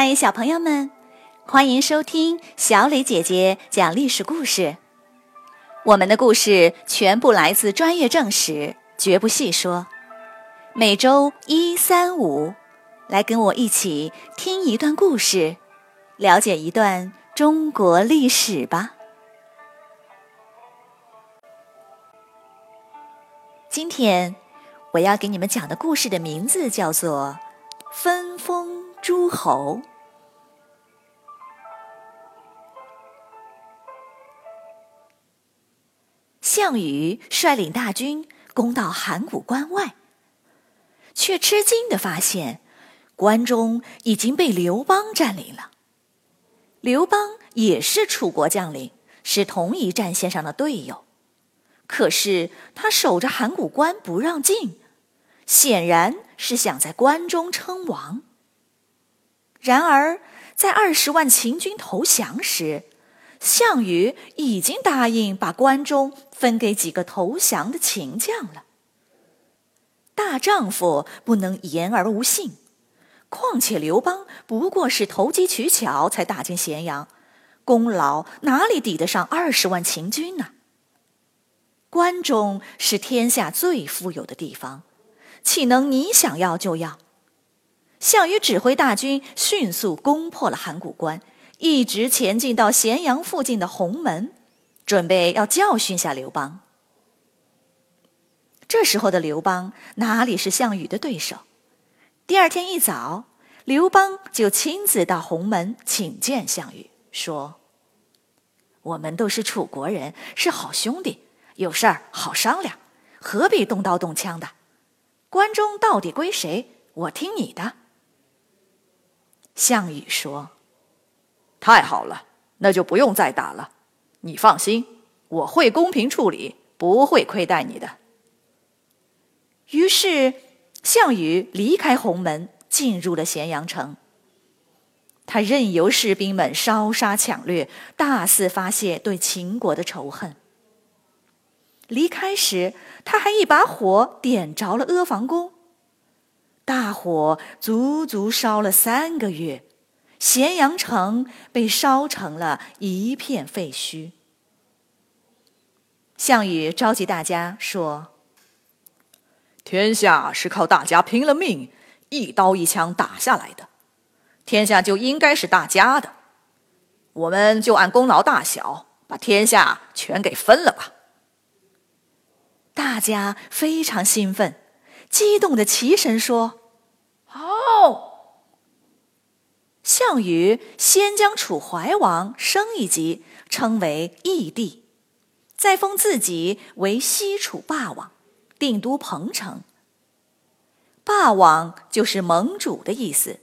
嗨，小朋友们，欢迎收听小磊姐姐讲历史故事。我们的故事全部来自专业正史，绝不细说。每周一、三、五，来跟我一起听一段故事，了解一段中国历史吧。今天我要给你们讲的故事的名字叫做《分封诸侯》。项羽率领大军攻到函谷关外，却吃惊的发现关中已经被刘邦占领了。刘邦也是楚国将领，是同一战线上的队友，可是他守着函谷关不让进，显然是想在关中称王。然而，在二十万秦军投降时，项羽已经答应把关中分给几个投降的秦将了。大丈夫不能言而无信，况且刘邦不过是投机取巧才打进咸阳，功劳哪里抵得上二十万秦军呢？关中是天下最富有的地方，岂能你想要就要？项羽指挥大军迅速攻破了函谷关。一直前进到咸阳附近的鸿门，准备要教训下刘邦。这时候的刘邦哪里是项羽的对手？第二天一早，刘邦就亲自到鸿门请见项羽，说：“我们都是楚国人，是好兄弟，有事儿好商量，何必动刀动枪的？关中到底归谁？我听你的。”项羽说。太好了，那就不用再打了。你放心，我会公平处理，不会亏待你的。于是，项羽离开鸿门，进入了咸阳城。他任由士兵们烧杀抢掠，大肆发泄对秦国的仇恨。离开时，他还一把火点着了阿房宫，大火足足烧了三个月。咸阳城被烧成了一片废墟。项羽召集大家说：“天下是靠大家拼了命，一刀一枪打下来的，天下就应该是大家的。我们就按功劳大小，把天下全给分了吧。”大家非常兴奋，激动的齐声说：“好！”项羽先将楚怀王升一级，称为义帝，再封自己为西楚霸王，定都彭城。霸王就是盟主的意思。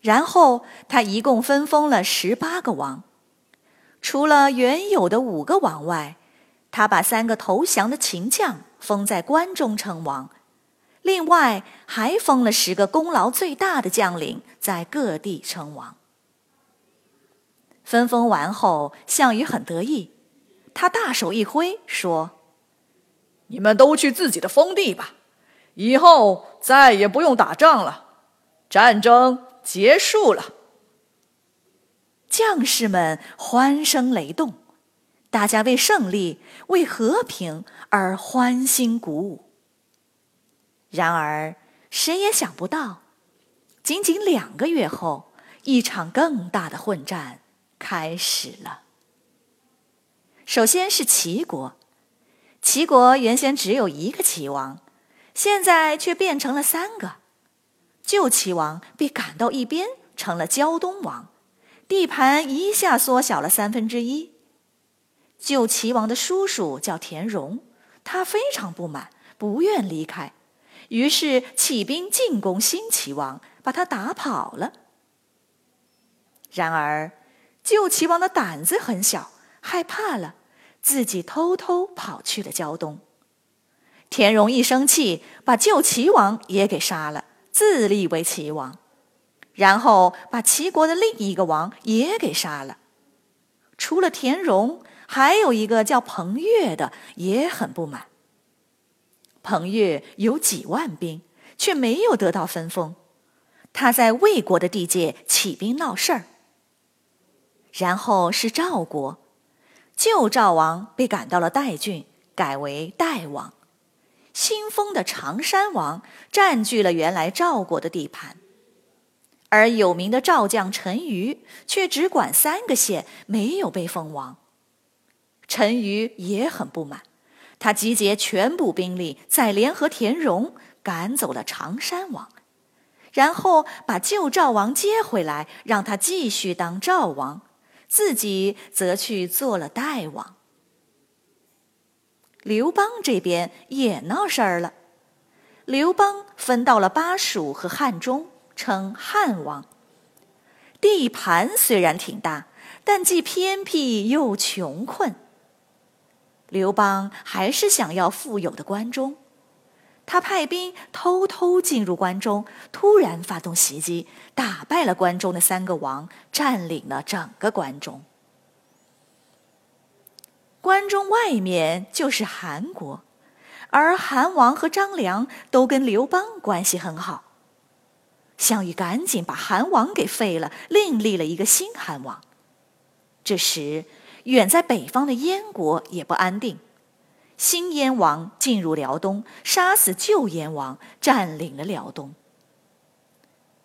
然后他一共分封了十八个王，除了原有的五个王外，他把三个投降的秦将封在关中称王。另外还封了十个功劳最大的将领，在各地称王。分封完后，项羽很得意，他大手一挥，说：“你们都去自己的封地吧，以后再也不用打仗了，战争结束了。”将士们欢声雷动，大家为胜利、为和平而欢欣鼓舞。然而，谁也想不到，仅仅两个月后，一场更大的混战开始了。首先是齐国，齐国原先只有一个齐王，现在却变成了三个。旧齐王被赶到一边，成了胶东王，地盘一下缩小了三分之一。旧齐王的叔叔叫田荣，他非常不满，不愿离开。于是起兵进攻新齐王，把他打跑了。然而，旧齐王的胆子很小，害怕了，自己偷偷跑去了胶东。田荣一生气，把旧齐王也给杀了，自立为齐王，然后把齐国的另一个王也给杀了。除了田荣，还有一个叫彭越的也很不满。彭越有几万兵，却没有得到分封，他在魏国的地界起兵闹事儿。然后是赵国，旧赵王被赶到了代郡，改为代王。新封的常山王占据了原来赵国的地盘，而有名的赵将陈馀却只管三个县，没有被封王。陈馀也很不满，他集结全部兵力，再联合田荣赶走了常山王，然后把旧赵王接回来，让他继续当赵王。自己则去做了代王。刘邦这边也闹事儿了，刘邦分到了巴蜀和汉中，称汉王。地盘虽然挺大，但既偏僻又穷困。刘邦还是想要富有的关中。他派兵偷偷进入关中，突然发动袭击，打败了关中的三个王，占领了整个关中。关中外面就是韩国，而韩王和张良都跟刘邦关系很好。项羽赶紧把韩王给废了，另立了一个新韩王。这时，远在北方的燕国也不安定。新燕王进入辽东，杀死旧燕王，占领了辽东。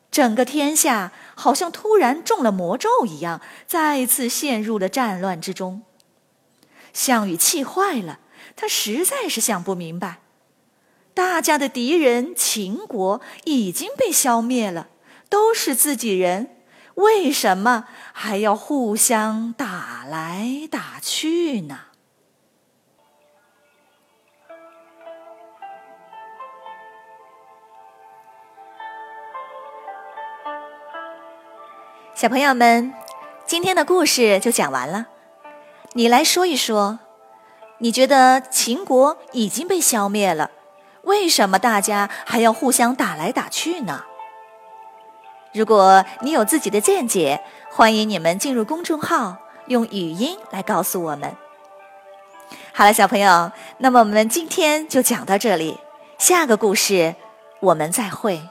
整个天下好像突然中了魔咒一样，再次陷入了战乱之中。项羽气坏了，他实在是想不明白：大家的敌人秦国已经被消灭了，都是自己人，为什么还要互相打来打去呢？小朋友们，今天的故事就讲完了。你来说一说，你觉得秦国已经被消灭了，为什么大家还要互相打来打去呢？如果你有自己的见解，欢迎你们进入公众号，用语音来告诉我们。好了，小朋友，那么我们今天就讲到这里，下个故事我们再会。